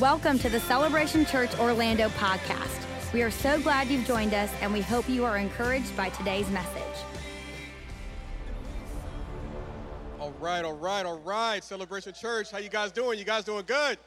Welcome to the Celebration Church Orlando podcast. We are so glad you've joined us, and we hope you are encouraged by today's message. All right, all right, all right. Celebration Church, how you guys doing? You guys doing good?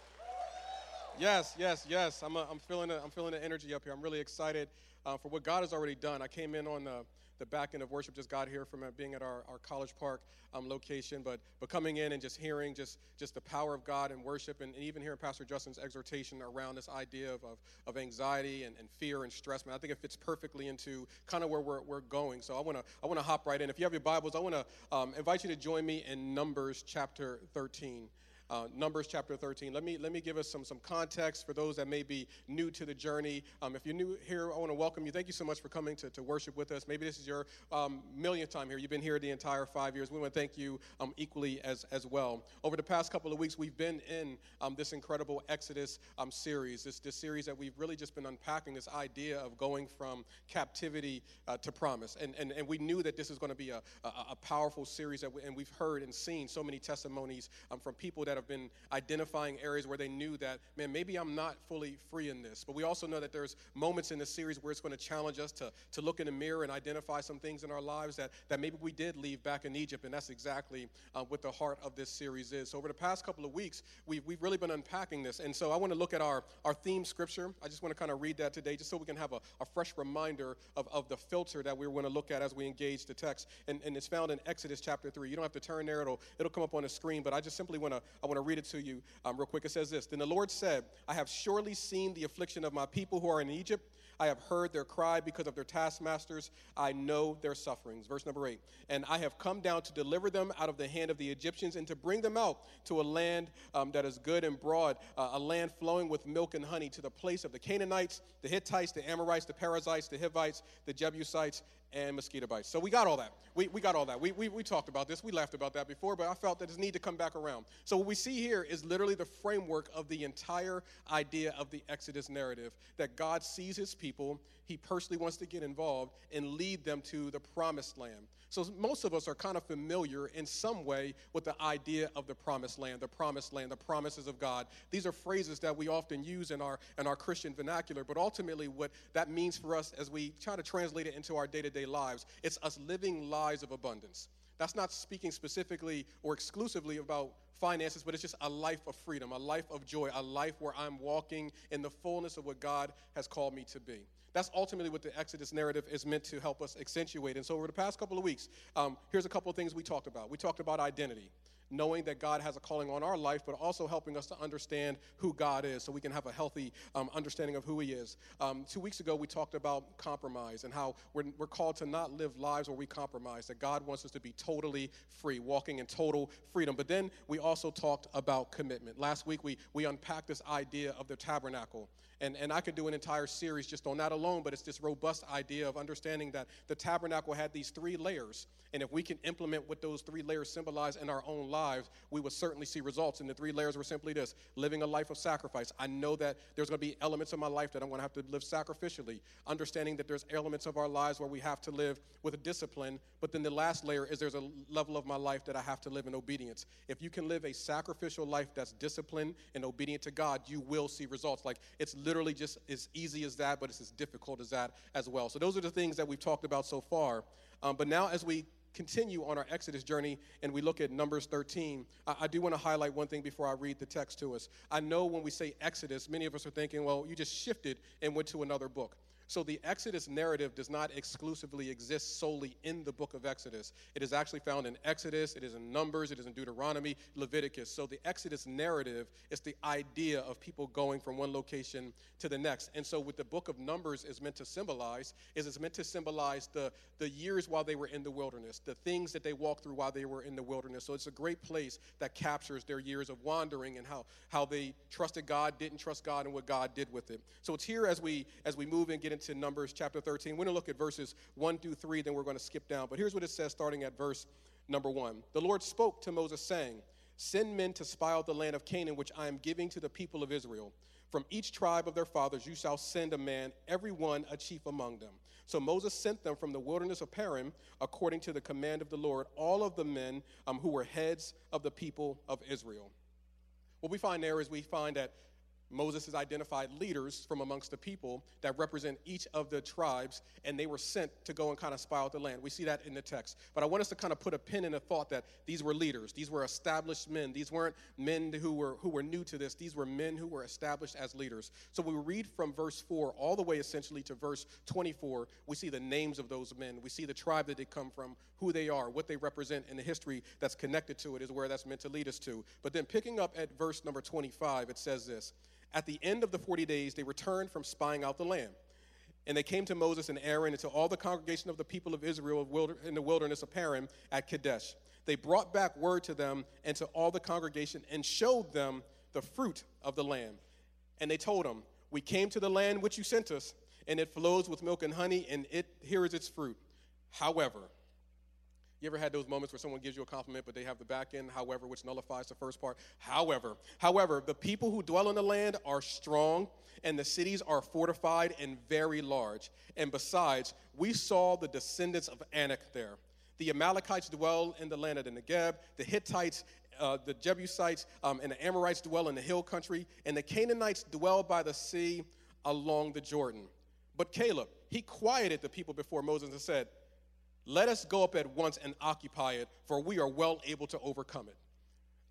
Yes, yes, yes. I'm, uh, I'm feeling the, I'm feeling the energy up here. I'm really excited uh, for what God has already done. I came in on the the back end of worship just got here from being at our, our College Park um, location, but, but coming in and just hearing just, just the power of God and worship, and, and even hearing Pastor Justin's exhortation around this idea of, of, of anxiety and, and fear and stress, man, I think it fits perfectly into kind of where we're, we're going. So I want to I wanna hop right in. If you have your Bibles, I want to um, invite you to join me in Numbers chapter 13 uh, Numbers chapter 13. Let me let me give us some some context for those that may be new to the journey. Um, if you're new here, I want to welcome you. Thank you so much for coming to, to worship with us. Maybe this is your um, millionth time here. You've been here the entire five years. We want to thank you um, equally as as well. Over the past couple of weeks, we've been in um, this incredible Exodus um, series. This this series that we've really just been unpacking this idea of going from captivity uh, to promise. And, and and we knew that this is going to be a, a, a powerful series that we, and we've heard and seen so many testimonies um, from people that have been identifying areas where they knew that, man, maybe I'm not fully free in this. But we also know that there's moments in this series where it's going to challenge us to, to look in the mirror and identify some things in our lives that, that maybe we did leave back in Egypt. And that's exactly uh, what the heart of this series is. So over the past couple of weeks, we've, we've really been unpacking this. And so I want to look at our, our theme scripture. I just want to kind of read that today just so we can have a, a fresh reminder of, of the filter that we're going to look at as we engage the text. And, and it's found in Exodus chapter 3. You don't have to turn there. It'll, it'll come up on the screen, but I just simply want to I want to read it to you um, real quick. It says this Then the Lord said, I have surely seen the affliction of my people who are in Egypt. I have heard their cry because of their taskmasters. I know their sufferings. Verse number eight. And I have come down to deliver them out of the hand of the Egyptians and to bring them out to a land um, that is good and broad, uh, a land flowing with milk and honey, to the place of the Canaanites, the Hittites, the Amorites, the Perizzites, the Hivites, the Jebusites, and mosquito bites. So we got all that. We, we got all that. We, we, we talked about this. We laughed about that before, but I felt that this need to come back around. So what we see here is literally the framework of the entire idea of the Exodus narrative that God sees his people, he personally wants to get involved and lead them to the promised land. So most of us are kind of familiar in some way with the idea of the promised land, the promised land, the promises of God. These are phrases that we often use in our in our Christian vernacular, but ultimately what that means for us as we try to translate it into our day-to-day lives, it's us living lives of abundance. That's not speaking specifically or exclusively about finances, but it's just a life of freedom, a life of joy, a life where I'm walking in the fullness of what God has called me to be. That's ultimately what the Exodus narrative is meant to help us accentuate. And so, over the past couple of weeks, um, here's a couple of things we talked about. We talked about identity knowing that God has a calling on our life, but also helping us to understand who God is so we can have a healthy um, understanding of who He is. Um, two weeks ago, we talked about compromise and how we're, we're called to not live lives where we compromise, that God wants us to be totally free, walking in total freedom. But then we also talked about commitment. Last week, we, we unpacked this idea of the tabernacle. And, and I could do an entire series just on that alone, but it's this robust idea of understanding that the tabernacle had these three layers. And if we can implement what those three layers symbolize in our own lives, we will certainly see results. And the three layers were simply this living a life of sacrifice. I know that there's going to be elements of my life that I'm going to have to live sacrificially, understanding that there's elements of our lives where we have to live with a discipline. But then the last layer is there's a level of my life that I have to live in obedience. If you can live a sacrificial life that's disciplined and obedient to God, you will see results. Like it's literally just as easy as that, but it's as difficult as that as well. So those are the things that we've talked about so far. Um, but now, as we continue on our Exodus journey and we look at Numbers 13, I, I do want to highlight one thing before I read the text to us. I know when we say Exodus, many of us are thinking, well, you just shifted and went to another book. So the Exodus narrative does not exclusively exist solely in the book of Exodus. It is actually found in Exodus, it is in Numbers, it is in Deuteronomy, Leviticus. So the Exodus narrative is the idea of people going from one location to the next. And so what the book of Numbers is meant to symbolize is it's meant to symbolize the, the years while they were in the wilderness, the things that they walked through while they were in the wilderness. So it's a great place that captures their years of wandering and how, how they trusted God, didn't trust God, and what God did with it. So it's here as we as we move and get into Numbers chapter 13. We're going to look at verses 1 through 3, then we're going to skip down. But here's what it says starting at verse number 1. The Lord spoke to Moses, saying, Send men to spy out the land of Canaan, which I am giving to the people of Israel. From each tribe of their fathers you shall send a man, every one a chief among them. So Moses sent them from the wilderness of Paran, according to the command of the Lord, all of the men um, who were heads of the people of Israel. What we find there is we find that Moses has identified leaders from amongst the people that represent each of the tribes, and they were sent to go and kind of spy out the land. We see that in the text. But I want us to kind of put a pin in the thought that these were leaders. These were established men. These weren't men who were who were new to this. These were men who were established as leaders. So we read from verse 4 all the way essentially to verse 24, we see the names of those men. We see the tribe that they come from, who they are, what they represent, and the history that's connected to it is where that's meant to lead us to. But then picking up at verse number 25, it says this. At the end of the 40 days, they returned from spying out the land. And they came to Moses and Aaron and to all the congregation of the people of Israel in the wilderness of Paran at Kadesh. They brought back word to them and to all the congregation and showed them the fruit of the land. And they told them, We came to the land which you sent us, and it flows with milk and honey, and it here is its fruit. However, you ever had those moments where someone gives you a compliment, but they have the back end, however, which nullifies the first part? However, however, the people who dwell in the land are strong, and the cities are fortified and very large. And besides, we saw the descendants of Anak there. The Amalekites dwell in the land of the Negeb, the Hittites, uh, the Jebusites, um, and the Amorites dwell in the hill country, and the Canaanites dwell by the sea along the Jordan. But Caleb, he quieted the people before Moses and said, let us go up at once and occupy it, for we are well able to overcome it.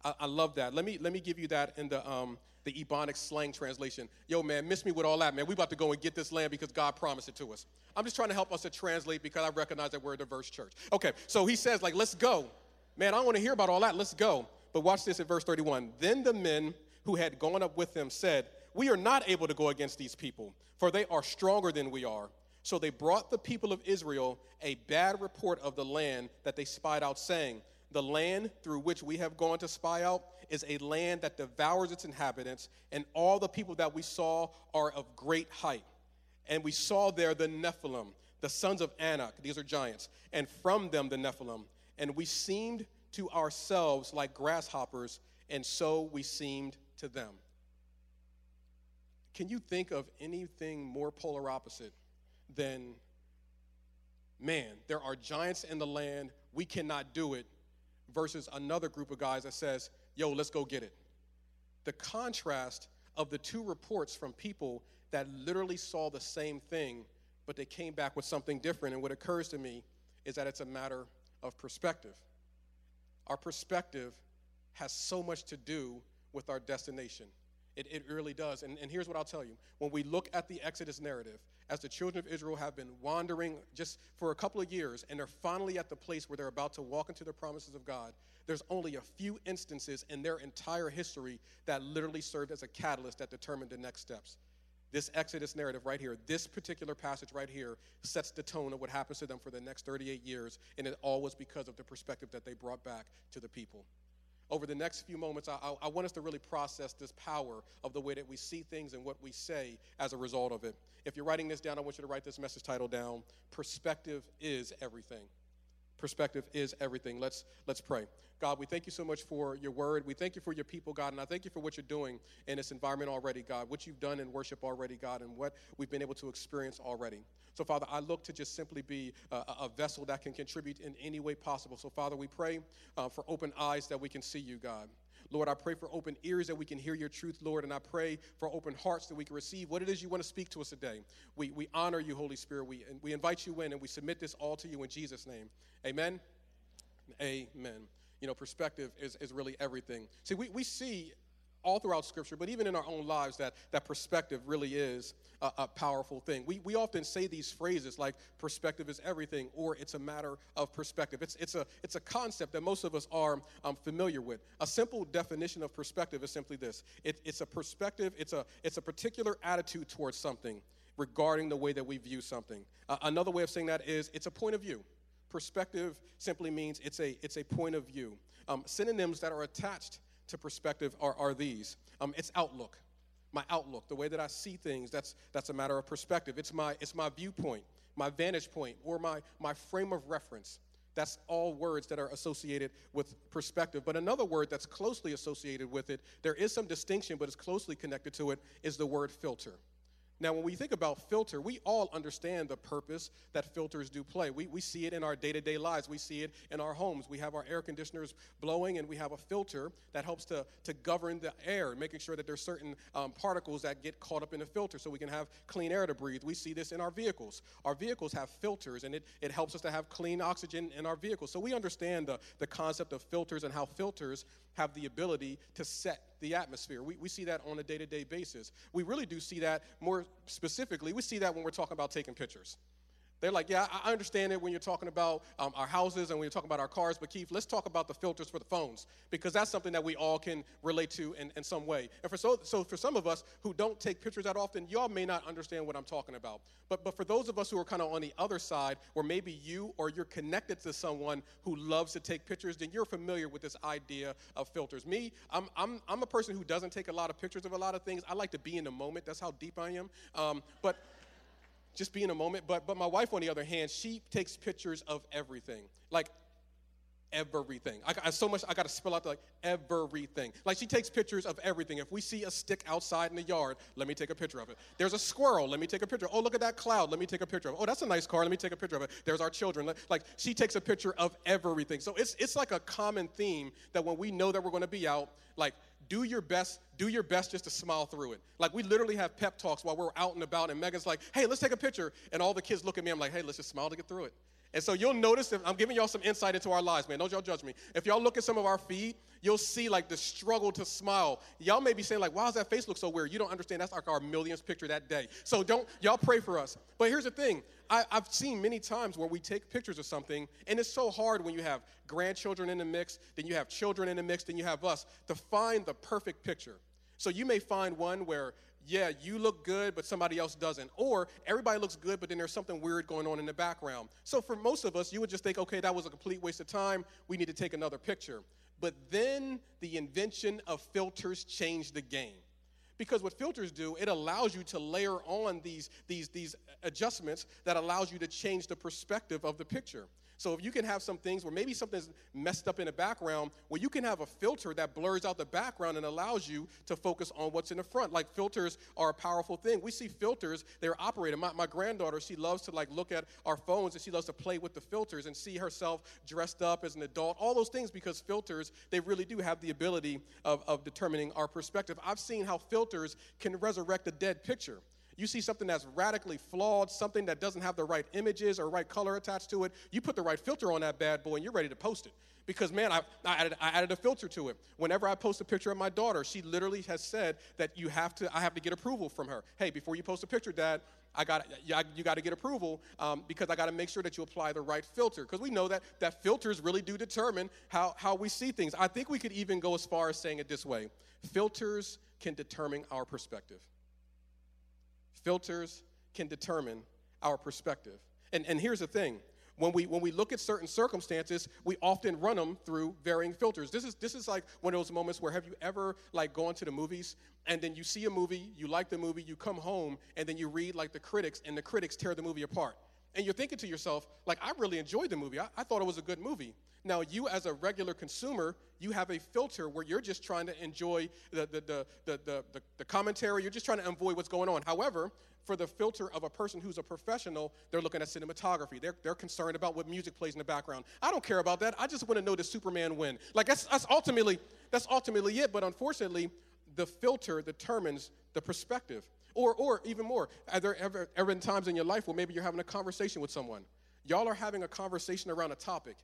I, I love that. Let me let me give you that in the um, the Ebonics slang translation. Yo, man, miss me with all that, man. We about to go and get this land because God promised it to us. I'm just trying to help us to translate because I recognize that we're a diverse church. Okay, so he says, like, let's go. Man, I don't want to hear about all that. Let's go. But watch this at verse 31. Then the men who had gone up with them said, We are not able to go against these people, for they are stronger than we are. So they brought the people of Israel a bad report of the land that they spied out, saying, The land through which we have gone to spy out is a land that devours its inhabitants, and all the people that we saw are of great height. And we saw there the Nephilim, the sons of Anak, these are giants, and from them the Nephilim. And we seemed to ourselves like grasshoppers, and so we seemed to them. Can you think of anything more polar opposite then man, there are giants in the land, we cannot do it, versus another group of guys that says, yo, let's go get it. The contrast of the two reports from people that literally saw the same thing, but they came back with something different. And what occurs to me is that it's a matter of perspective. Our perspective has so much to do with our destination. It, it really does. And, and here's what I'll tell you when we look at the Exodus narrative, as the children of Israel have been wandering just for a couple of years, and they're finally at the place where they're about to walk into the promises of God, there's only a few instances in their entire history that literally served as a catalyst that determined the next steps. This Exodus narrative right here, this particular passage right here, sets the tone of what happens to them for the next 38 years, and it all was because of the perspective that they brought back to the people over the next few moments, I, I, want us to really process this power of the way that we see things and what we say as a result of it. If you're writing this down, I want you to write this message title down Perspective is Everything. Perspective is everything. Let's let's pray. God, we thank you so much for your word. We thank you for your people, God, and I thank you for what you're doing in this environment already, God, what you've done in worship already, God, and what we've been able to experience already. So, Father, I look to just simply be a, a vessel that can contribute in any way possible. So, Father, we pray uh, for open eyes that we can see you, God. Lord, I pray for open ears that we can hear your truth, Lord, and I pray for open hearts that we can receive what it is you want to speak to us today. We, we honor you, Holy Spirit. We, we invite you in and we submit this all to you in Jesus' name. Amen. Amen. You know, perspective is, is really everything. See, we, we see all throughout Scripture, but even in our own lives, that, that perspective really is a, a, powerful thing. We, we often say these phrases like perspective is everything, or it's a matter of perspective. It's, it's, a, it's a concept that most of us are um, familiar with. A simple definition of perspective is simply this it, it's a perspective, it's a, it's a particular attitude towards something regarding the way that we view something. Uh, another way of saying that is it's a point of view. Perspective simply means it's a, it's a point of view. Um, synonyms that are attached to perspective are, are these. Um, it's outlook. My outlook the way that i see things that's that's a matter of perspective. It's my it's my viewpoint my vantage point or my my frame of reference. That's all words that are associated with perspective. But another word that's closely associated with it there is some distinction but it's closely connected to it is the word filter Now, when we think about filter, we all understand the purpose that filters do play. We, we see it in our day to day lives, we see it in our homes. We have our air conditioners blowing, and we have a filter that helps to, to govern the air, making sure that there's certain um, particles that get caught up in the filter so we can have clean air to breathe. We see this in our vehicles. Our vehicles have filters, and it, it helps us to have clean oxygen in our vehicles. So we understand the, the concept of filters and how filters have the ability to set the atmosphere. We, we see that on a day to day basis. We really do see that more specifically, we see that when we're talking about taking pictures. They're like, yeah, I understand it when you're talking about um, our houses and when you're talking about our cars, but Keith, let's talk about the filters for the phones because that's something that we all can relate to in, in some way. And for so, so for some of us who don't take pictures that often, y'all may not understand what I'm talking about. But, but for those of us who are kind of on the other side, where maybe you or you're connected to someone who loves to take pictures, then you're familiar with this idea of filters. Me, I'm, I'm, I'm a person who doesn't take a lot of pictures of a lot of things. I like to be in the moment. That's how deep I am. Um, but just be in a moment. But but my wife, on the other hand, she takes pictures of everything. Like everything. I got so much I got to spell out like everything. Like she takes pictures of everything. If we see a stick outside in the yard, let me take a picture of it. There's a squirrel, let me take a picture. Oh, look at that cloud, let me take a picture of it. Oh, that's a nice car, let me take a picture of it. There's our children. Like she takes a picture of everything. So it's it's like a common theme that when we know that we're going to be out, like do your best, do your best just to smile through it. Like we literally have pep talks while we're out and about, and Megan's like, hey, let's take a picture. And all the kids look at me, I'm like, hey, let's just smile to get through it. And so you'll notice if I'm giving y'all some insight into our lives, man. Don't y'all judge me. If y'all look at some of our feed, you'll see like the struggle to smile. Y'all may be saying, like, why does that face look so weird? You don't understand. That's like our millionth picture that day. So don't y'all pray for us. But here's the thing. I, have seen many times where we take pictures of something, and it's so hard when you have grandchildren in the mix, then you have children in the mix, then you have us to find the perfect picture. So you may find one where yeah, you look good, but somebody else doesn't. Or everybody looks good, but then there's something weird going on in the background. So for most of us, you would just think, okay, that was a complete waste of time. We need to take another picture. But then the invention of filters changed the game. Because what filters do, it allows you to layer on these, these, these adjustments that allows you to change the perspective of the picture. So if you can have some things where maybe something's messed up in the background, well, you can have a filter that blurs out the background and allows you to focus on what's in the front. Like filters are a powerful thing. We see filters, they're operated. My, my granddaughter, she loves to like look at our phones and she loves to play with the filters and see herself dressed up as an adult. All those things because filters, they really do have the ability of, of determining our perspective. I've seen how filters can resurrect a dead picture. You see something that's radically flawed, something that doesn't have the right images or right color attached to it, you put the right filter on that bad boy and you're ready to post it. Because, man, I, I, added, I added a filter to it. Whenever I post a picture of my daughter, she literally has said that you have to, I have to get approval from her. Hey, before you post a picture, Dad, I got you got to get approval um, because I got to make sure that you apply the right filter because we know that that filters really do determine how how we see things. I think we could even go as far as saying it this way: filters can determine our perspective. Filters can determine our perspective. And, and here's the thing. When we when we look at certain circumstances we often run them through varying filters. This is this is like one of those moments where have you ever like gone to the movies and then you see a movie you like the movie you come home and then you read like the critics and the critics tear the movie apart and you're thinking to yourself like i really enjoyed the movie i, I thought it was a good movie now you as a regular consumer you have a filter where you're just trying to enjoy the, the, the, the, the, the commentary you're just trying to avoid what's going on however for the filter of a person who's a professional, they're looking at cinematography. They're, they're concerned about what music plays in the background. I don't care about that. I just want to know the Superman win. Like that's, that's ultimately that's ultimately it. But unfortunately, the filter determines the perspective. Or, or even more, there ever, ever been times in your life where maybe you're having a conversation with someone? Y'all are having a conversation around a topic,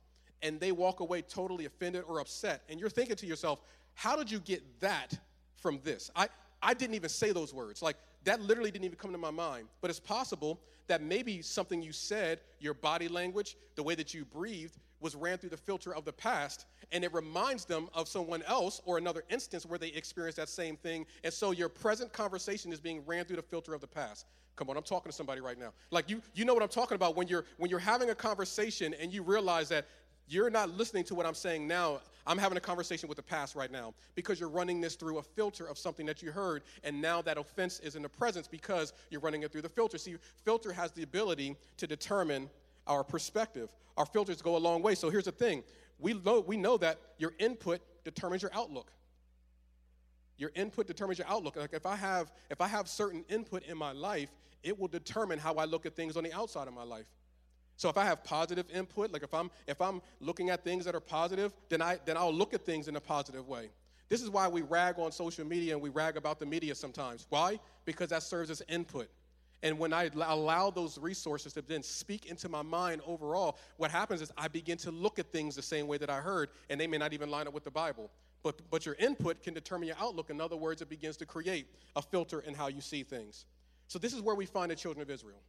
and they walk away totally offended or upset, and you're thinking to yourself, how did you get that from this? I, I didn't even say those words. Like, that literally didn't even come to my mind. But it's possible that maybe something you said, your body language, the way that you breathed, was ran through the filter of the past, and it reminds them of someone else or another instance where they experienced that same thing. And so your present conversation is being ran through the filter of the past. Come on, I'm talking to somebody right now. Like you, you know what I'm talking about when you're when you're having a conversation and you realize that you're not listening to what I'm saying now. I'm having a conversation with the past right now because you're running this through a filter of something that you heard, and now that offense is in the presence because you're running it through the filter. See, filter has the ability to determine our perspective. Our filters go a long way. So here's the thing we know, we know that your input determines your outlook. Your input determines your outlook. Like if I have if I have certain input in my life, it will determine how I look at things on the outside of my life. So if I have positive input, like if I'm if I'm looking at things that are positive, then I then I'll look at things in a positive way. This is why we rag on social media and we rag about the media sometimes. Why? Because that serves as input. And when I allow those resources to then speak into my mind overall, what happens is I begin to look at things the same way that I heard, and they may not even line up with the Bible. But, but your input can determine your outlook. In other words, it begins to create a filter in how you see things. So this is where we find the children of Israel.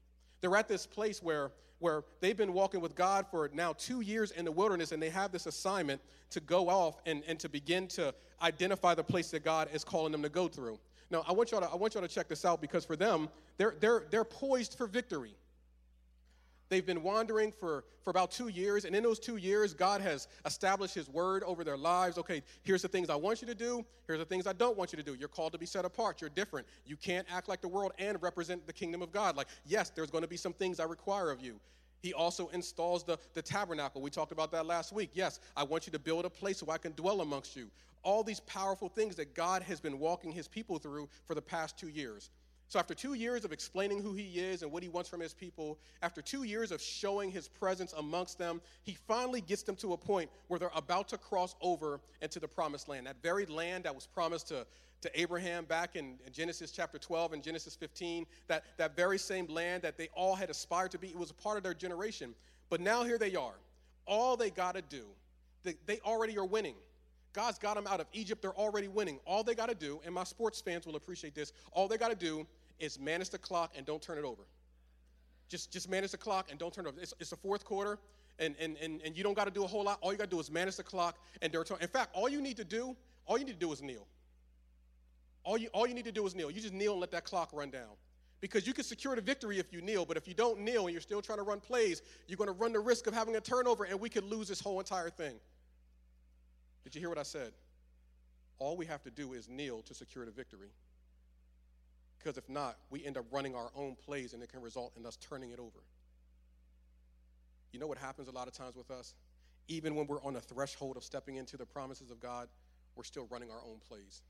They're at this place where, where they've been walking with God for now two years in the wilderness, and they have this assignment to go off and, and to begin to identify the place that God is calling them to go through. Now, I want y'all to, I want y'all to check this out because for them, they're, they're, they're poised for victory. They've been wandering for, for about two years, and in those two years, God has established His word over their lives. Okay, here's the things I want you to do, here's the things I don't want you to do. You're called to be set apart, you're different. You can't act like the world and represent the kingdom of God. Like, yes, there's going to be some things I require of you. He also installs the, the tabernacle. We talked about that last week. Yes, I want you to build a place so I can dwell amongst you all these powerful things that God has been walking his people through for the past two years. So, after two years of explaining who he is and what he wants from his people, after two years of showing his presence amongst them, he finally gets them to a point where they're about to cross over into the promised land. That very land that was promised to, to Abraham back in, in Genesis chapter 12 and Genesis 15, that, that very same land that they all had aspired to be, it was a part of their generation. But now here they are. All they got to do, they, they already are winning. God's got them out of Egypt. They're already winning. All they got to do, and my sports fans will appreciate this, all they got to do is manage the clock and don't turn it over. Just, just manage the clock and don't turn it over. It's, it's the fourth quarter, and, and, and, and you don't got to do a whole lot. All you got to do is manage the clock and don't turn. In fact, all you need to do, all you need to do is kneel. All you, all you need to do is kneel. You just kneel and let that clock run down. Because you can secure the victory if you kneel, but if you don't kneel and you're still trying to run plays, you're going to run the risk of having a turnover, and we could lose this whole entire thing. Did you hear what I said? All we have to do is kneel to secure the victory. Because if not, we end up running our own plays and it can result in us turning it over. You know what happens a lot of times with us? Even when we're on the threshold of stepping into the promises of God, we're still running our own plays.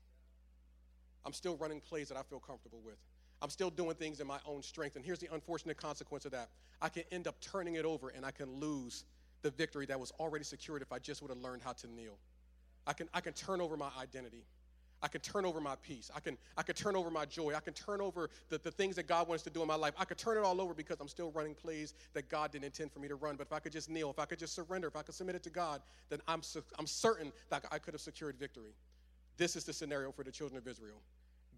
I'm still running plays that I feel comfortable with. I'm still doing things in my own strength. And here's the unfortunate consequence of that I can end up turning it over and I can lose the victory that was already secured if I just would have learned how to kneel. I can, I can turn over my identity. I can turn over my peace. I can, I can turn over my joy. I can turn over the, the things that God wants to do in my life. I could turn it all over because I'm still running plays that God didn't intend for me to run. But if I could just kneel, if I could just surrender, if I could submit it to God, then I'm, I'm certain that I could have secured victory. This is the scenario for the children of Israel.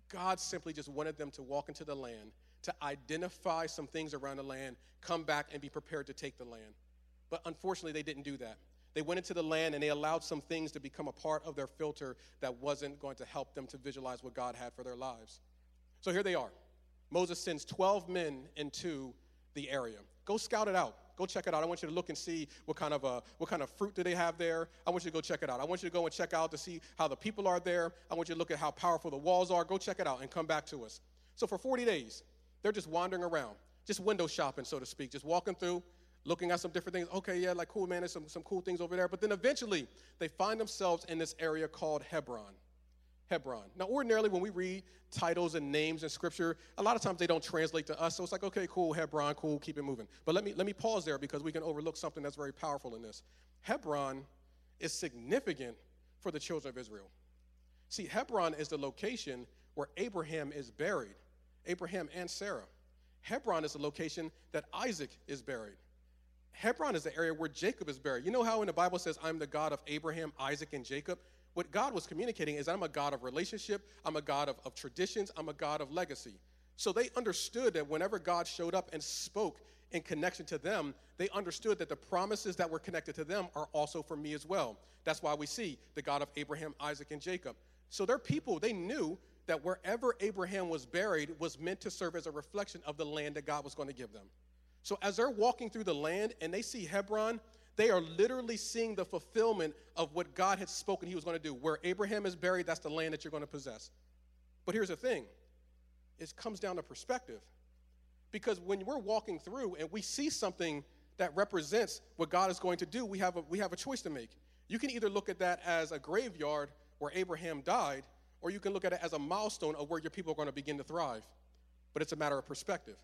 God simply just wanted them to walk into the land, to identify some things around the land, come back and be prepared to take the land. But unfortunately, they didn't do that. They went into the land and they allowed some things to become a part of their filter that wasn't going to help them to visualize what God had for their lives. So here they are. Moses sends 12 men into the area. Go scout it out. Go check it out. I want you to look and see what kind of uh, what kind of fruit do they have there. I want you to go check it out. I want you to go and check out to see how the people are there. I want you to look at how powerful the walls are. Go check it out and come back to us. So for 40 days, they're just wandering around, just window shopping, so to speak, just walking through, looking at some different things. Okay, yeah, like cool, man, there's some, some cool things over there. But then eventually they find themselves in this area called Hebron. Hebron. Now, ordinarily, when we read titles and names in scripture, a lot of times they don't translate to us. So it's like, okay, cool, Hebron, cool, keep it moving. But let me let me pause there because we can overlook something that's very powerful in this. Hebron is significant for the children of Israel. See, Hebron is the location where Abraham is buried, Abraham and Sarah. Hebron is the location that Isaac is buried. Hebron is the area where Jacob is buried. You know how in the Bible says, I'm the God of Abraham, Isaac, and Jacob? What God was communicating is I'm a God of relationship, I'm a God of, of traditions, I'm a God of legacy. So they understood that whenever God showed up and spoke in connection to them, they understood that the promises that were connected to them are also for me as well. That's why we see the God of Abraham, Isaac, and Jacob. So their people, they knew that wherever Abraham was buried was meant to serve as a reflection of the land that God was going to give them. So as they're walking through the land and they see Hebron, they are literally seeing the fulfillment of what God had spoken he was going to do. Where Abraham is buried, that's the land that you're going to possess. But here's the thing it comes down to perspective. Because when we're walking through and we see something that represents what God is going to do, we have a, we have a choice to make. You can either look at that as a graveyard where Abraham died, or you can look at it as a milestone of where your people are going to begin to thrive. But it's a matter of perspective.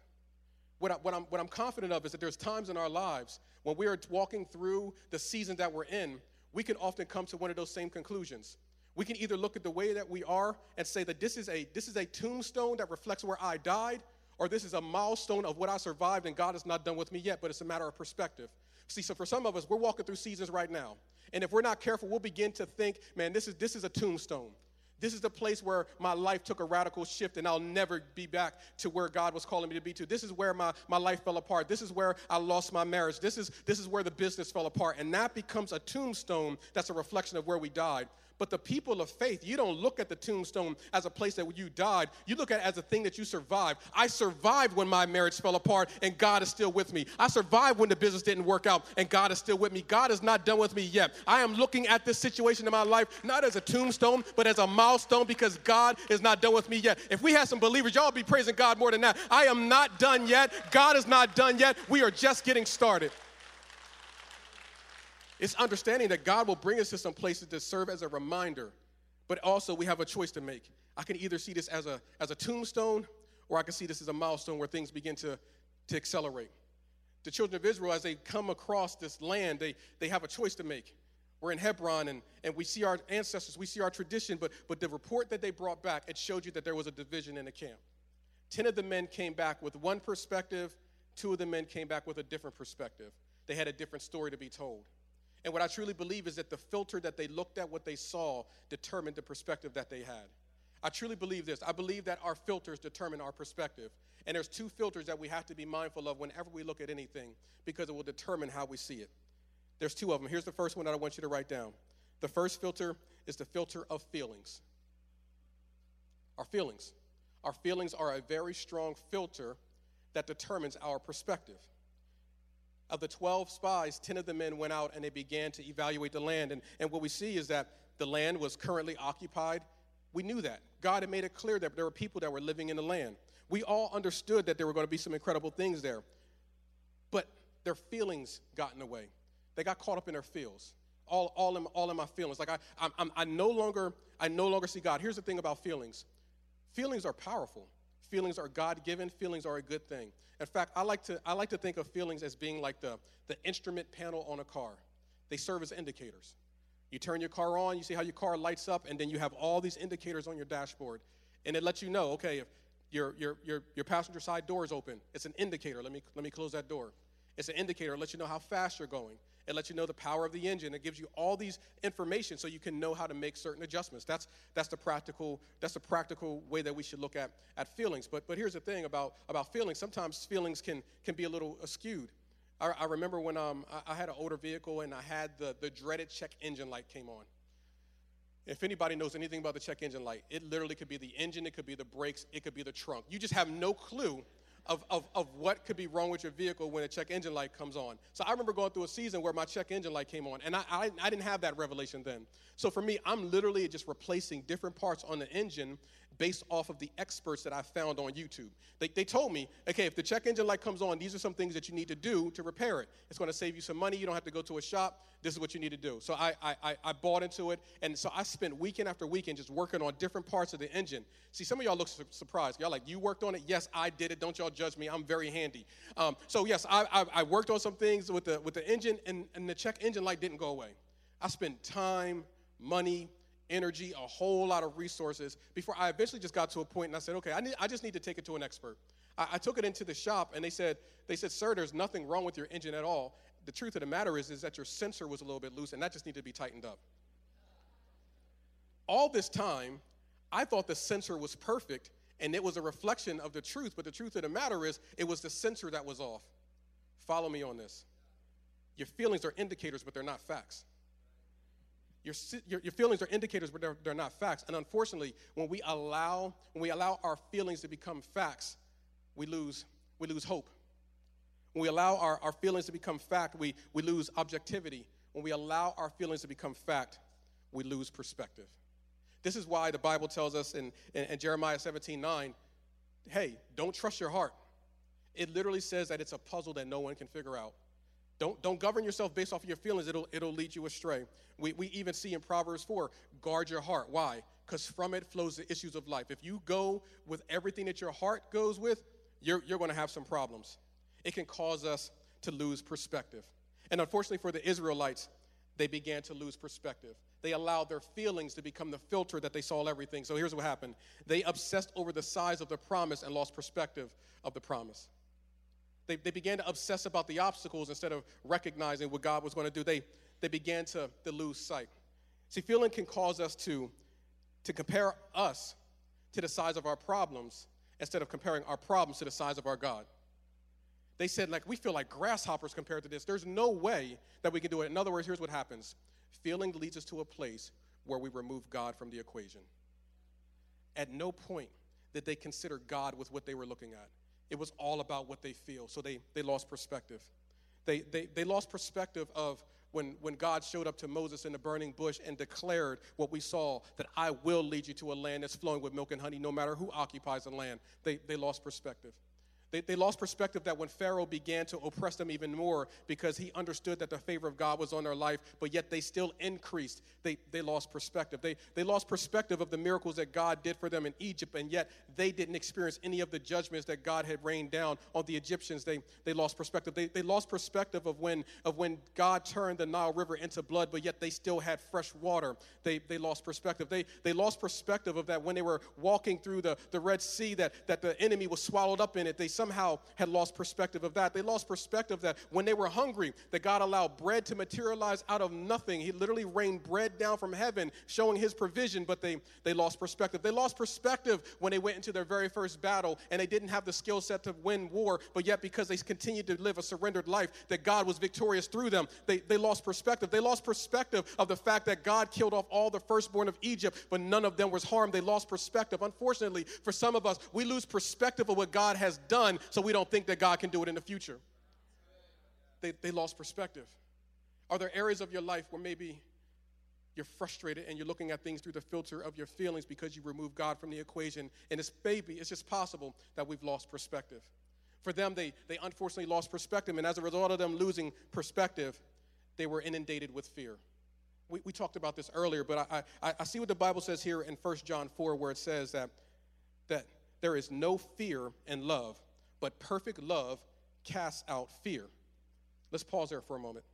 What, I, what, I'm, what I'm confident of is that there's times in our lives when we are walking through the season that we're in, we can often come to one of those same conclusions. We can either look at the way that we are and say that this is a, this is a tombstone that reflects where I died, or this is a milestone of what I survived and God is not done with me yet, but it's a matter of perspective. See, so for some of us, we're walking through seasons right now. And if we're not careful, we'll begin to think, man, this is, this is a tombstone. This is the place where my life took a radical shift and I'll never be back to where God was calling me to be to. This is where my, my life fell apart. This is where I lost my marriage. This is, this is where the business fell apart. And that becomes a tombstone that's a reflection of where we died. But the people of faith, you don't look at the tombstone as a place that you died. You look at it as a thing that you survived. I survived when my marriage fell apart, and God is still with me. I survived when the business didn't work out, and God is still with me. God is not done with me yet. I am looking at this situation in my life not as a tombstone, but as a milestone because God is not done with me yet. If we had some believers, y'all be praising God more than that. I am not done yet. God is not done yet. We are just getting started. It's understanding that God will bring us to some places to serve as a reminder, but also we have a choice to make. I can either see this as a, as a tombstone or I can see this as a milestone where things begin to, to accelerate. The children of Israel, as they come across this land, they, they have a choice to make. We're in Hebron and, and we see our ancestors, we see our tradition, but, but the report that they brought back, it showed you that there was a division in the camp. Ten of the men came back with one perspective, two of the men came back with a different perspective. They had a different story to be told. And what I truly believe is that the filter that they looked at what they saw determined the perspective that they had. I truly believe this. I believe that our filters determine our perspective. And there's two filters that we have to be mindful of whenever we look at anything because it will determine how we see it. There's two of them. Here's the first one that I want you to write down. The first filter is the filter of feelings. Our feelings. Our feelings are a very strong filter that determines our perspective. Of the 12 spies, 10 of the men went out and they began to evaluate the land. And, and what we see is that the land was currently occupied. We knew that. God had made it clear that there were people that were living in the land. We all understood that there were going to be some incredible things there. But their feelings got in the way. They got caught up in their feels. All, all, in, all in my feelings. Like I, I, I, no longer, I no longer see God. Here's the thing about feelings. Feelings are powerful. Feelings are God given. Feelings are a good thing. In fact, I like to, I like to think of feelings as being like the, the instrument panel on a car. They serve as indicators. You turn your car on, you see how your car lights up, and then you have all these indicators on your dashboard. And it lets you know, okay, if your, your, your, your passenger side door is open, it's an indicator. Let me, let me close that door. It's an indicator, it lets you know how fast you're going. It lets you know the power of the engine. It gives you all these information so you can know how to make certain adjustments. That's, that's, the, practical, that's the practical way that we should look at, at feelings. But, but here's the thing about, about feelings. Sometimes feelings can, can be a little skewed. I, I remember when um, I, I had an older vehicle and I had the, the dreaded check engine light came on. If anybody knows anything about the check engine light, it literally could be the engine, it could be the brakes, it could be the trunk. You just have no clue of, of, of what could be wrong with your vehicle when a check engine light comes on. So I remember going through a season where my check engine light came on, and I, I, I didn't have that revelation then. So for me, I'm literally just replacing different parts on the engine based off of the experts that I found on YouTube. They, they told me, okay, if the check engine light comes on, these are some things that you need to do to repair it. It's going to save you some money. You don't have to go to a shop. This is what you need to do. So I, I, I bought into it. And so I spent weekend after weekend just working on different parts of the engine. See, some of y'all look su- surprised. Y'all like, you worked on it? Yes, I did it. Don't y'all judge me. I'm very handy. Um, so yes, I, I, I worked on some things with the, with the engine, and, and the check engine light didn't go away. I spent time, money, energy, a whole lot of resources before I eventually just got to a point and I said, okay, I, need, I just need to take it to an expert. I, I, took it into the shop and they said, they said, sir, there's nothing wrong with your engine at all. The truth of the matter is, is that your sensor was a little bit loose and that just needed to be tightened up. All this time, I thought the sensor was perfect and it was a reflection of the truth, but the truth of the matter is, it was the sensor that was off. Follow me on this. Your feelings are indicators, but they're not facts. Your, your, your, feelings are indicators, but they're, they're not facts. And unfortunately, when we allow when we allow our feelings to become facts, we lose we lose hope. When we allow our, our feelings to become fact, we, we lose objectivity. When we allow our feelings to become fact, we lose perspective. This is why the Bible tells us in, in, in Jeremiah 17 9, hey, don't trust your heart. It literally says that it's a puzzle that no one can figure out. Don't, don't govern yourself based off of your feelings, it'll, it'll lead you astray. We, we even see in Proverbs 4 guard your heart. Why? because from it flows the issues of life. If you go with everything that your heart goes with, you're, you're going to have some problems. It can cause us to lose perspective. And unfortunately for the Israelites, they began to lose perspective. They allowed their feelings to become the filter that they saw everything. So here's what happened they obsessed over the size of the promise and lost perspective of the promise. They, they began to obsess about the obstacles instead of recognizing what God was going to do. They, they began to, to lose sight. See, feeling can cause us to, to compare us to the size of our problems instead of comparing our problems to the size of our God. They said, like, we feel like grasshoppers compared to this. There's no way that we can do it. In other words, here's what happens feeling leads us to a place where we remove God from the equation. At no point did they consider God with what they were looking at. It was all about what they feel. So they, they lost perspective. They, they, they lost perspective of when, when God showed up to Moses in the burning bush and declared what we saw that I will lead you to a land that's flowing with milk and honey, no matter who occupies the land. They, they lost perspective. They, they lost perspective that when Pharaoh began to oppress them even more because he understood that the favor of God was on their life, but yet they still increased, they, they lost perspective. They, they lost perspective of the miracles that God did for them in Egypt, and yet they didn't experience any of the judgments that God had rained down on the Egyptians. They, they lost perspective. They, they lost perspective of when, of when God turned the Nile River into blood, but yet they still had fresh water. They, they lost perspective. They, they lost perspective of that when they were walking through the, the Red Sea, that, that the enemy was swallowed up in it. They somehow had lost perspective of that. They lost perspective that when they were hungry, that God allowed bread to materialize out of nothing. He literally rained bread down from heaven, showing his provision, but they, they lost perspective. They lost perspective when they went into their very first battle and they didn't have the skill set to win war, but yet because they continued to live a surrendered life, that God was victorious through them, they, they lost perspective. They lost perspective of the fact that God killed off all the firstborn of Egypt, but none of them was harmed. They lost perspective. Unfortunately, for some of us, we lose perspective of what God has done, so we don't think that God can do it in the future. They, they lost perspective. Are there areas of your life where maybe you're frustrated and you're looking at things through the filter of your feelings because you remove God from the equation? And it's maybe, it's just possible that we've lost perspective. For them, they, they unfortunately lost perspective, and as a result of them losing perspective, they were inundated with fear. We, we talked about this earlier, but I, I, I see what the Bible says here in 1 John 4, where it says that, that there is no fear in love, but perfect love casts out fear. Let's pause there for a moment.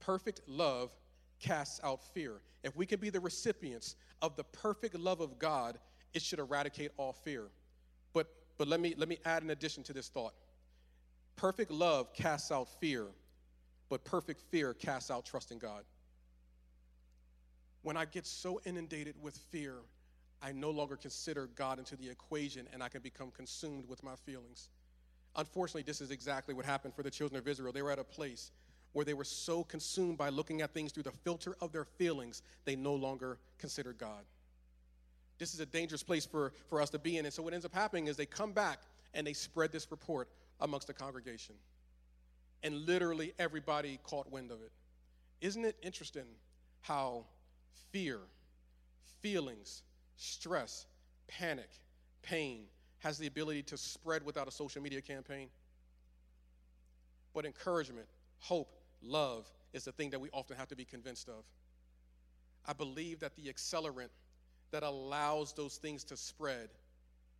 Perfect love casts out fear. If we can be the recipients of the perfect love of God, it should eradicate all fear. But, but let, me, let me add an addition to this thought. Perfect love casts out fear, but perfect fear casts out trust in God. When I get so inundated with fear, I no longer consider God into the equation and I can become consumed with my feelings. Unfortunately, this is exactly what happened for the children of Israel. They were at a place where they were so consumed by looking at things through the filter of their feelings, they no longer considered God. This is a dangerous place for, for us to be in. And so, what ends up happening is they come back and they spread this report amongst the congregation. And literally everybody caught wind of it. Isn't it interesting how fear, feelings, stress, panic, pain has the ability to spread without a social media campaign. But encouragement, hope, love is the thing that we often have to be convinced of. I believe that the accelerant that allows those things to spread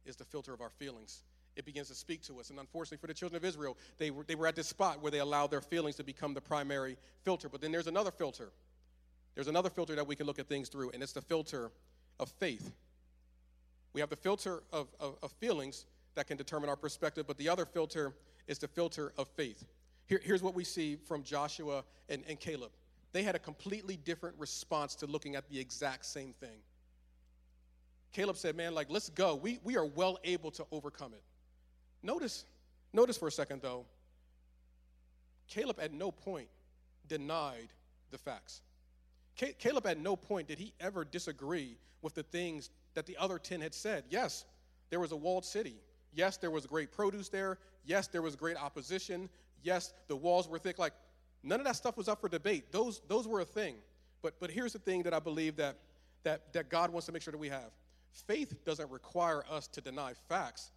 is the filter of our feelings. It begins to speak to us. And unfortunately, for the children of Israel, they were, they were at this spot where they allowed their feelings to become the primary filter. But then there's another filter. There's another filter that we can look at things through, and it's the filter of faith. We have the filter of, of, of feelings that can determine our perspective, but the other filter is the filter of faith. Here, here's what we see from Joshua and, and Caleb. They had a completely different response to looking at the exact same thing. Caleb said, Man, like, let's go. We, we are well able to overcome it. Notice, notice for a second though, Caleb at no point denied the facts. Caleb at no point did he ever disagree with the things that the other 10 had said. Yes, there was a walled city. Yes, there was great produce there. Yes, there was great opposition. Yes, the walls were thick. Like, none of that stuff was up for debate. Those, those were a thing. But, but here's the thing that I believe that, that, that God wants to make sure that we have faith doesn't require us to deny facts,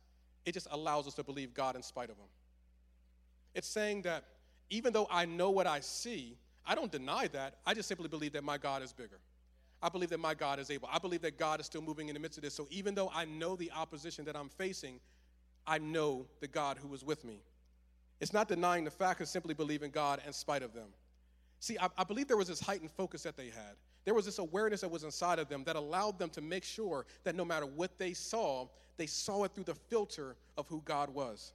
it just allows us to believe God in spite of them. It's saying that even though I know what I see, I don't deny that. I just simply believe that my God is bigger. I believe that my God is able. I believe that God is still moving in the midst of this. So even though I know the opposition that I'm facing, I know the God who is with me. It's not denying the fact of simply believing God in spite of them. See, I, I, believe there was this heightened focus that they had. There was this awareness that was inside of them that allowed them to make sure that no matter what they saw, they saw it through the filter of who God was.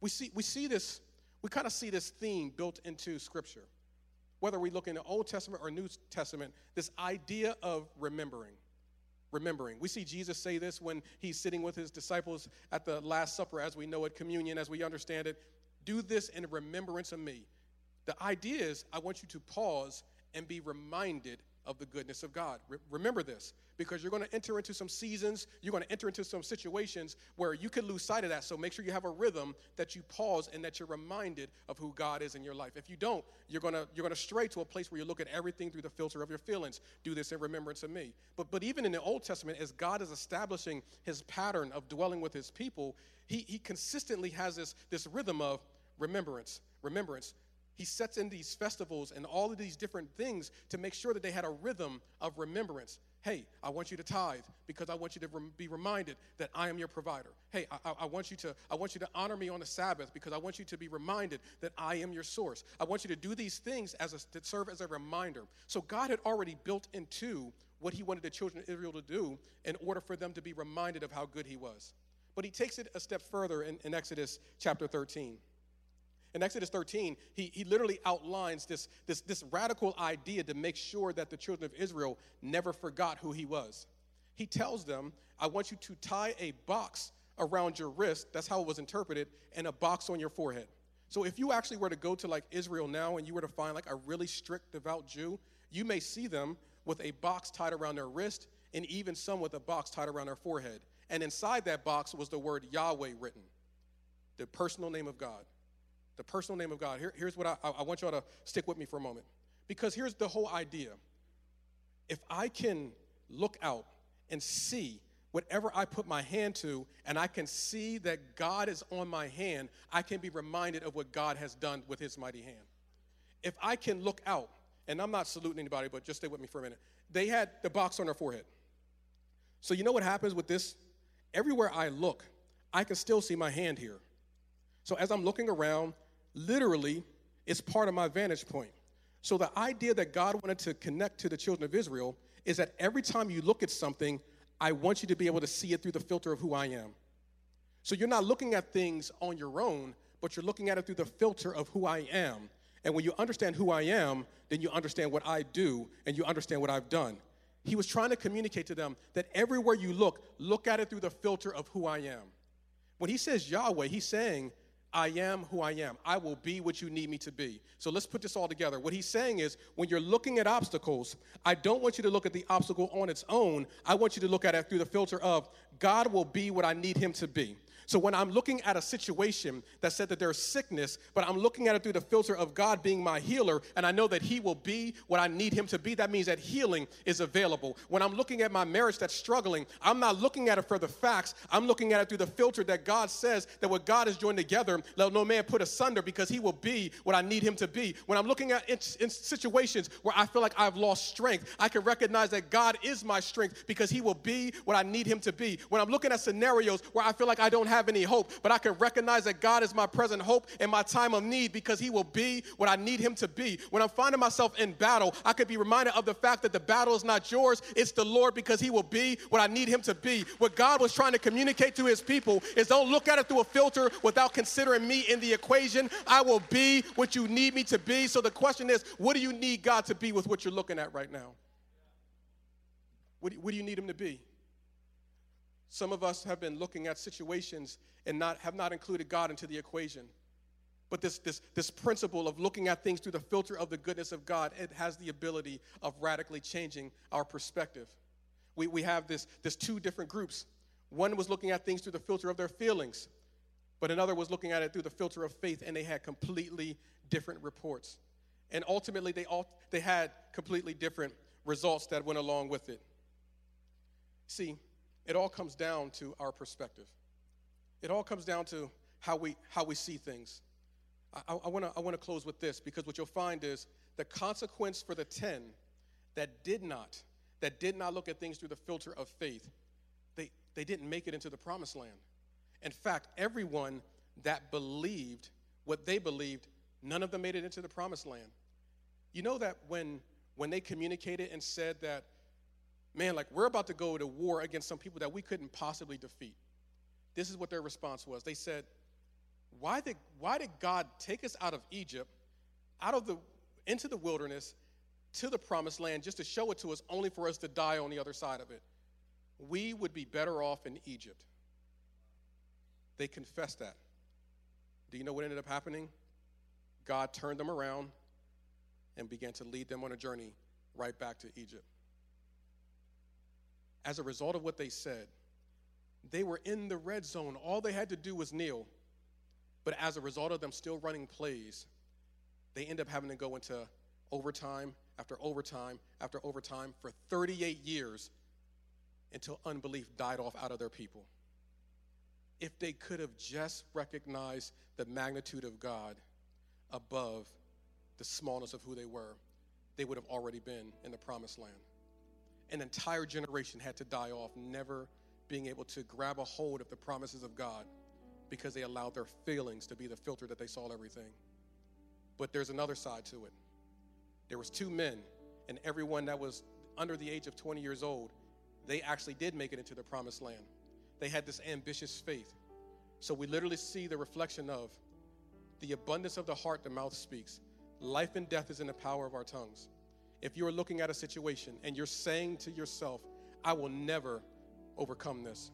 We see, we see this, we kind of see this theme built into Scripture. Whether we look in the Old Testament or New Testament, this idea of remembering. Remembering. We see Jesus say this when he's sitting with his disciples at the Last Supper, as we know it, communion, as we understand it. Do this in remembrance of me. The idea is, I want you to pause and be reminded of the goodness of God. Re- remember this because you're going to enter into some seasons, you're going to enter into some situations where you could lose sight of that. So make sure you have a rhythm that you pause and that you're reminded of who God is in your life. If you don't, you're going to you're going to stray to a place where you look at everything through the filter of your feelings. Do this in remembrance of me. But but even in the Old Testament as God is establishing his pattern of dwelling with his people, he he consistently has this this rhythm of remembrance, remembrance he sets in these festivals and all of these different things to make sure that they had a rhythm of remembrance. Hey, I want you to tithe because I want you to rem- be reminded that I am your provider. Hey, I-, I, want you to I want you to honor me on the Sabbath because I want you to be reminded that I am your source. I want you to do these things as a, to serve as a reminder. So God had already built into what He wanted the children of Israel to do in order for them to be reminded of how good He was. But He takes it a step further in, in Exodus chapter 13. In Exodus 13, he, he literally outlines this, this, this radical idea to make sure that the children of Israel never forgot who he was. He tells them, I want you to tie a box around your wrist, that's how it was interpreted, and a box on your forehead. So if you actually were to go to like Israel now and you were to find like a really strict, devout Jew, you may see them with a box tied around their wrist and even some with a box tied around their forehead. And inside that box was the word Yahweh written, the personal name of God the personal name of God. Here, here's what I, I want y'all to stick with me for a moment. Because here's the whole idea. If I can look out and see whatever I put my hand to, and I can see that God is on my hand, I can be reminded of what God has done with his mighty hand. If I can look out, and I'm not saluting anybody, but just stay with me for a minute. They had the box on their forehead. So you know what happens with this? Everywhere I look, I can still see my hand here. So as I'm looking around, literally is part of my vantage point. So the idea that God wanted to connect to the children of Israel is that every time you look at something, I want you to be able to see it through the filter of who I am. So you're not looking at things on your own, but you're looking at it through the filter of who I am. And when you understand who I am, then you understand what I do and you understand what I've done. He was trying to communicate to them that everywhere you look, look at it through the filter of who I am. When he says Yahweh, he's saying I am who I am. I will be what you need me to be. So let's put this all together. What he's saying is when you're looking at obstacles, I don't want you to look at the obstacle on its own. I want you to look at it through the filter of God will be what I need him to be. So when I'm looking at a situation that said that there's sickness, but I'm looking at it through the filter of God being my healer, and I know that He will be what I need Him to be, that means that healing is available. When I'm looking at my marriage that's struggling, I'm not looking at it for the facts. I'm looking at it through the filter that God says that what God has joined together, let no man put asunder because He will be what I need Him to be. When I'm looking at in, in situations where I feel like I've lost strength, I can recognize that God is my strength because He will be what I need Him to be. When I'm looking at scenarios where I feel like I don't have have any hope, but I can recognize that God is my present hope in my time of need because He will be what I need Him to be. When I'm finding myself in battle, I could be reminded of the fact that the battle is not yours, it's the Lord because He will be what I need Him to be. What God was trying to communicate to His people is don't look at it through a filter without considering me in the equation. I will be what you need me to be. So the question is, what do you need God to be with what you're looking at right now? What do, what do you need Him to be? Some of us have been looking at situations and not, have not included God into the equation. But this, this, this principle of looking at things through the filter of the goodness of God, it has the ability of radically changing our perspective. We, we have this, this two different groups. One was looking at things through the filter of their feelings, but another was looking at it through the filter of faith, and they had completely different reports. And ultimately, they, all, they had completely different results that went along with it. See, it all comes down to our perspective. It all comes down to how we, how we see things. I, to I wanna close with this because what you'll find is the consequence for the 10 that did not, that did not look at things through the filter of faith, they, they didn't make it into the promised land. In fact, everyone that believed what they believed, none of them made it into the promised land. You know that when when they communicated and said that, man, like we're about to go to war against some people that we couldn't possibly defeat. This is what their response was. They said, Why did, why did God take us out of Egypt, out of the into the wilderness, to the promised land, just to show it to us, only for us to die on the other side of it? We would be better off in Egypt. They confessed that. Do you know what ended up happening? God turned them around and began to lead them on a journey right back to Egypt. As a result of what they said, they were in the red zone. All they had to do was kneel. But as a result of them still running plays, they end up having to go into overtime after overtime after overtime for 38 years until unbelief died off out of their people. If they could have just recognized the magnitude of God above the smallness of who they were, they would have already been in the promised land. An entire generation had to die off, never being able to grab a hold of the promises of God because they allowed their feelings to be the filter that they saw everything. But there's another side to it. There was two men, and everyone that was under the age of 20 years old, they actually did make it into the promised land. They had this ambitious faith. So we literally see the reflection of the abundance of the heart, the mouth speaks. Life and death is in the power of our tongues. If you're looking at a situation and you're saying to yourself, I will never overcome this.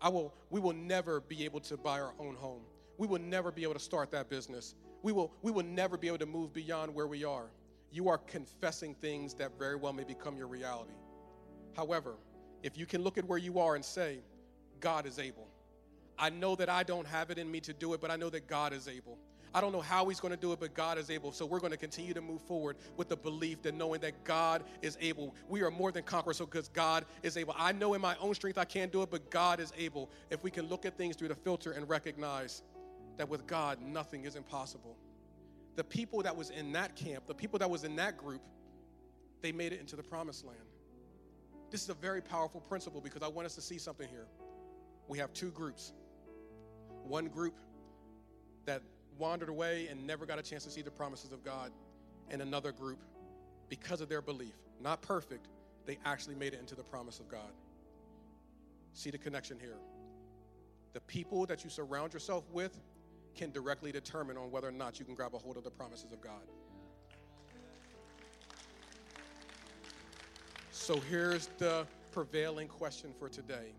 I will, we will never be able to buy our own home. We will never be able to start that business. We will, we will never be able to move beyond where we are. You are confessing things that very well may become your reality. However, if you can look at where you are and say, God is able. I know that I don't have it in me to do it, but I know that God is able. I don't know how he's going to do it, but God is able. So we're going to continue to move forward with the belief that knowing that God is able. We are more than conquerors so because God is able. I know in my own strength I can't do it, but God is able. If we can look at things through the filter and recognize that with God nothing is impossible. The people that was in that camp, the people that was in that group, they made it into the promised land. This is a very powerful principle because I want us to see something here. We have two groups. One group that wandered away and never got a chance to see the promises of God. And another group, because of their belief, not perfect, they actually made it into the promise of God. See the connection here. The people that you surround yourself with can directly determine on whether or not you can grab a hold of the promises of God. So here's the prevailing question for today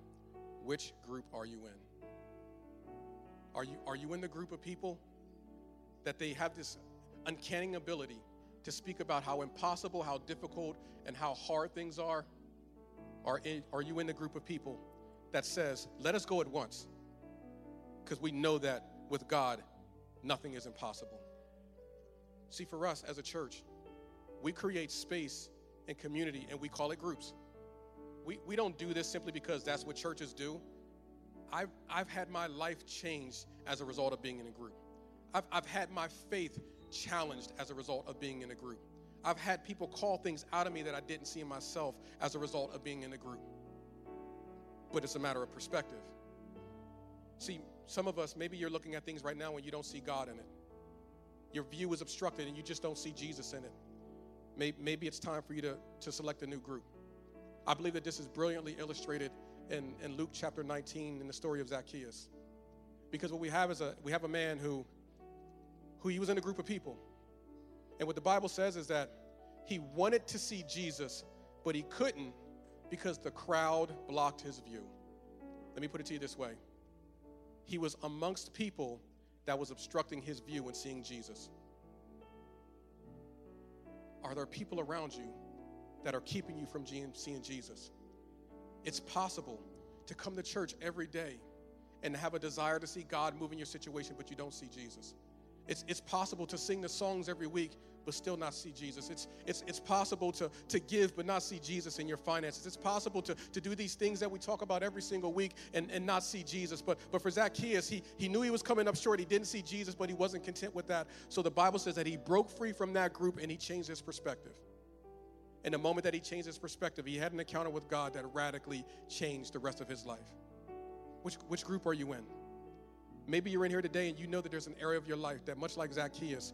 Which group are you in? Are you, are you in the group of people that they have this uncanny ability to speak about how impossible, how difficult, and how hard things are? Are, in, are you in the group of people that says, let us go at once? Because we know that with God, nothing is impossible. See, for us as a church, we create space and community and we call it groups. We, we don't do this simply because that's what churches do. I've, I've had my life changed as a result of being in a group. I've, I've had my faith challenged as a result of being in a group. I've had people call things out of me that I didn't see in myself as a result of being in a group. But it's a matter of perspective. See, some of us, maybe you're looking at things right now and you don't see God in it. Your view is obstructed and you just don't see Jesus in it. Maybe, it's time for you to, to select a new group. I believe that this is brilliantly illustrated in, in Luke chapter 19 in the story of Zacchaeus. Because what we have is a we have a man who who he was in a group of people. And what the Bible says is that he wanted to see Jesus, but he couldn't because the crowd blocked his view. Let me put it to you this way he was amongst people that was obstructing his view in seeing Jesus. Are there people around you that are keeping you from seeing Jesus? It's possible to come to church every day and have a desire to see God move in your situation, but you don't see Jesus. It's, it's possible to sing the songs every week but still not see Jesus. It's, it's, it's possible to, to give but not see Jesus in your finances. It's possible to, to do these things that we talk about every single week and, and not see Jesus. But, but for Zacchaeus, he, he knew he was coming up short. He didn't see Jesus, but he wasn't content with that. So the Bible says that he broke free from that group and he changed his perspective. And the moment that he changed his perspective, he had an encounter with God that radically changed the rest of his life. Which, which group are you in? Maybe you're in here today and you know that there's an area of your life that, much like Zacchaeus,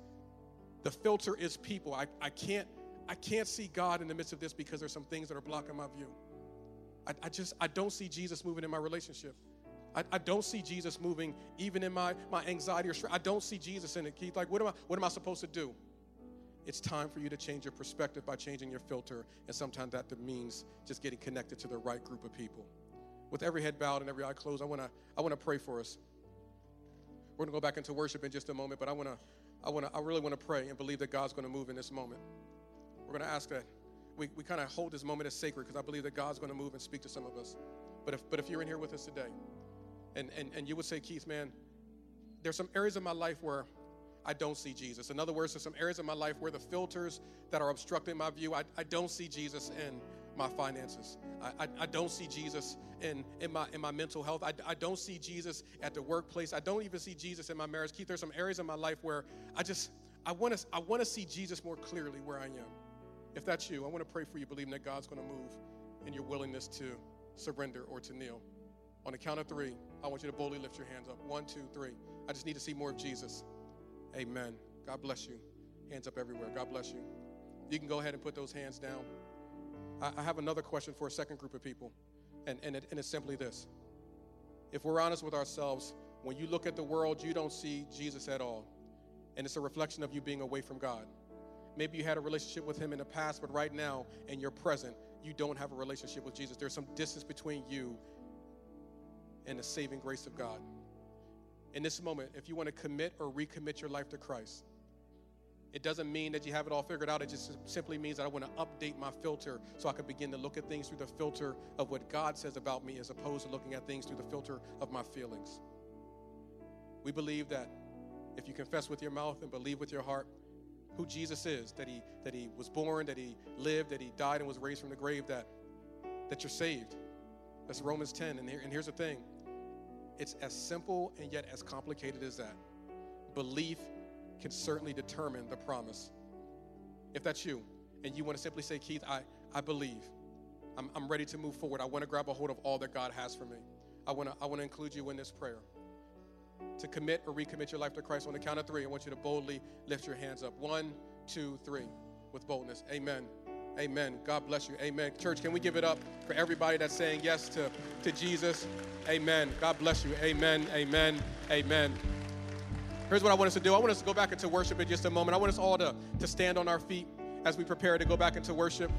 the filter is people. I, I, can't, I can't see God in the midst of this because there's some things that are blocking my view. I, I just I don't see Jesus moving in my relationship. I, I, don't see Jesus moving even in my, my anxiety or stress. I don't see Jesus in it, Keith. Like, what am I what am I supposed to do? It's time for you to change your perspective by changing your filter. And sometimes that means just getting connected to the right group of people. With every head bowed and every eye closed, I wanna I wanna pray for us. We're gonna go back into worship in just a moment, but I wanna I wanna I really wanna pray and believe that God's gonna move in this moment. We're gonna ask that we, we kind of hold this moment as sacred because I believe that God's going to move and speak to some of us. But if, but if you're in here with us today and, and, and you would say, Keith, man, there's some areas of my life where I don't see Jesus. In other words, there's some areas of my life where the filters that are obstructing my view, I, I don't see Jesus in my finances. I, I, I, don't see Jesus in, in, my, in my mental health. I, I don't see Jesus at the workplace. I don't even see Jesus in my marriage. Keith, there's some areas of my life where I just, I want to I wanna see Jesus more clearly where I am. If that's you, I want to pray for you, believing that God's going to move in your willingness to surrender or to kneel. On the count of three, I want you to boldly lift your hands up. One, two, three. I just need to see more of Jesus. Amen. God bless you. Hands up everywhere. God bless you. You can go ahead and put those hands down. I, have another question for a second group of people, and, and, it, and it's simply this. If we're honest with ourselves, when you look at the world, you don't see Jesus at all. And it's a reflection of you being away from God. Maybe you had a relationship with Him in the past, but right now, in your present, you don't have a relationship with Jesus. There's some distance between you and the saving grace of God. In this moment, if you want to commit or recommit your life to Christ, it doesn't mean that you have it all figured out. It just simply means that I want to update my filter so I can begin to look at things through the filter of what God says about me as opposed to looking at things through the filter of my feelings. We believe that if you confess with your mouth and believe with your heart who Jesus is, that he, that he was born, that he lived, that he died and was raised from the grave, that, that you're saved. That's Romans 10. And, here, and here's the thing it's as simple and yet as complicated as that. Belief can certainly determine the promise. If that's you, and you want to simply say, Keith, I, I believe. I'm, I'm ready to move forward. I want to grab a hold of all that God has for me. I want to I want to include you in this prayer to commit or recommit your life to Christ on the count of three, I want you to boldly lift your hands up. One, two, three, with boldness. Amen. Amen. God bless you. Amen. Church, can we give it up for everybody that's saying yes to, to Jesus? Amen. God bless you. Amen. Amen. Amen. Here's what I want us to do. I want us to go back into worship in just a moment. I want us all to, to stand on our feet as we prepare to go back into worship.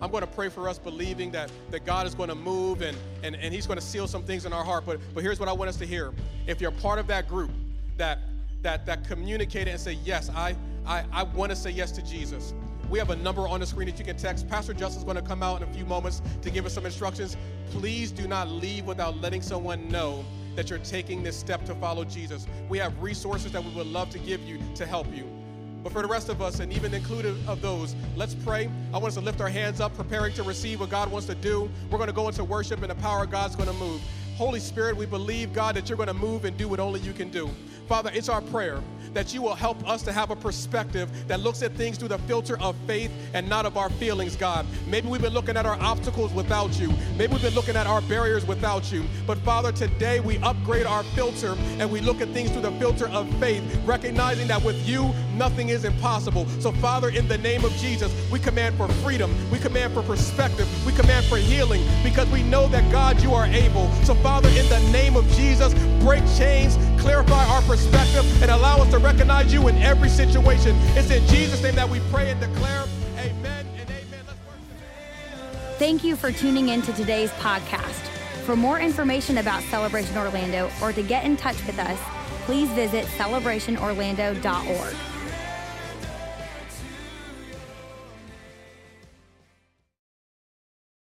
I'm going to pray for us believing that, that God is going to move and, and, and He's going to seal some things in our heart. But, but here's what I want us to hear. If you're part of that group that, that, that communicated and say, Yes, I, I, I want to say yes to Jesus, we have a number on the screen that you can text. Pastor Justin's going to come out in a few moments to give us some instructions. Please do not leave without letting someone know that you're taking this step to follow Jesus. We have resources that we would love to give you to help you. But for the rest of us, and even included of those, let's pray. I want us to lift our hands up, preparing to receive what God wants to do. We're going to go into worship, and the power of God's going to move. Holy Spirit, we believe, God, that you're going to move and do what only you can do. Father, it's our prayer that you will help us to have a perspective that looks at things through the filter of faith and not of our feelings, God. Maybe we've been looking at our obstacles without you. Maybe we've been looking at our barriers without you. But Father, today we upgrade our filter and we look at things through the filter of faith, recognizing that with you, nothing is impossible. So, Father, in the name of Jesus, we command for freedom, we command for perspective, we command for healing because we know that, God, you are able. So, Father, in the name of Jesus, break chains, clarify our perspective, and allow us to recognize you in every situation. It's in Jesus' name that we pray and declare, Amen and Amen. Let's worship. Thank you for tuning in to today's podcast. For more information about Celebration Orlando or to get in touch with us, please visit celebrationorlando.org.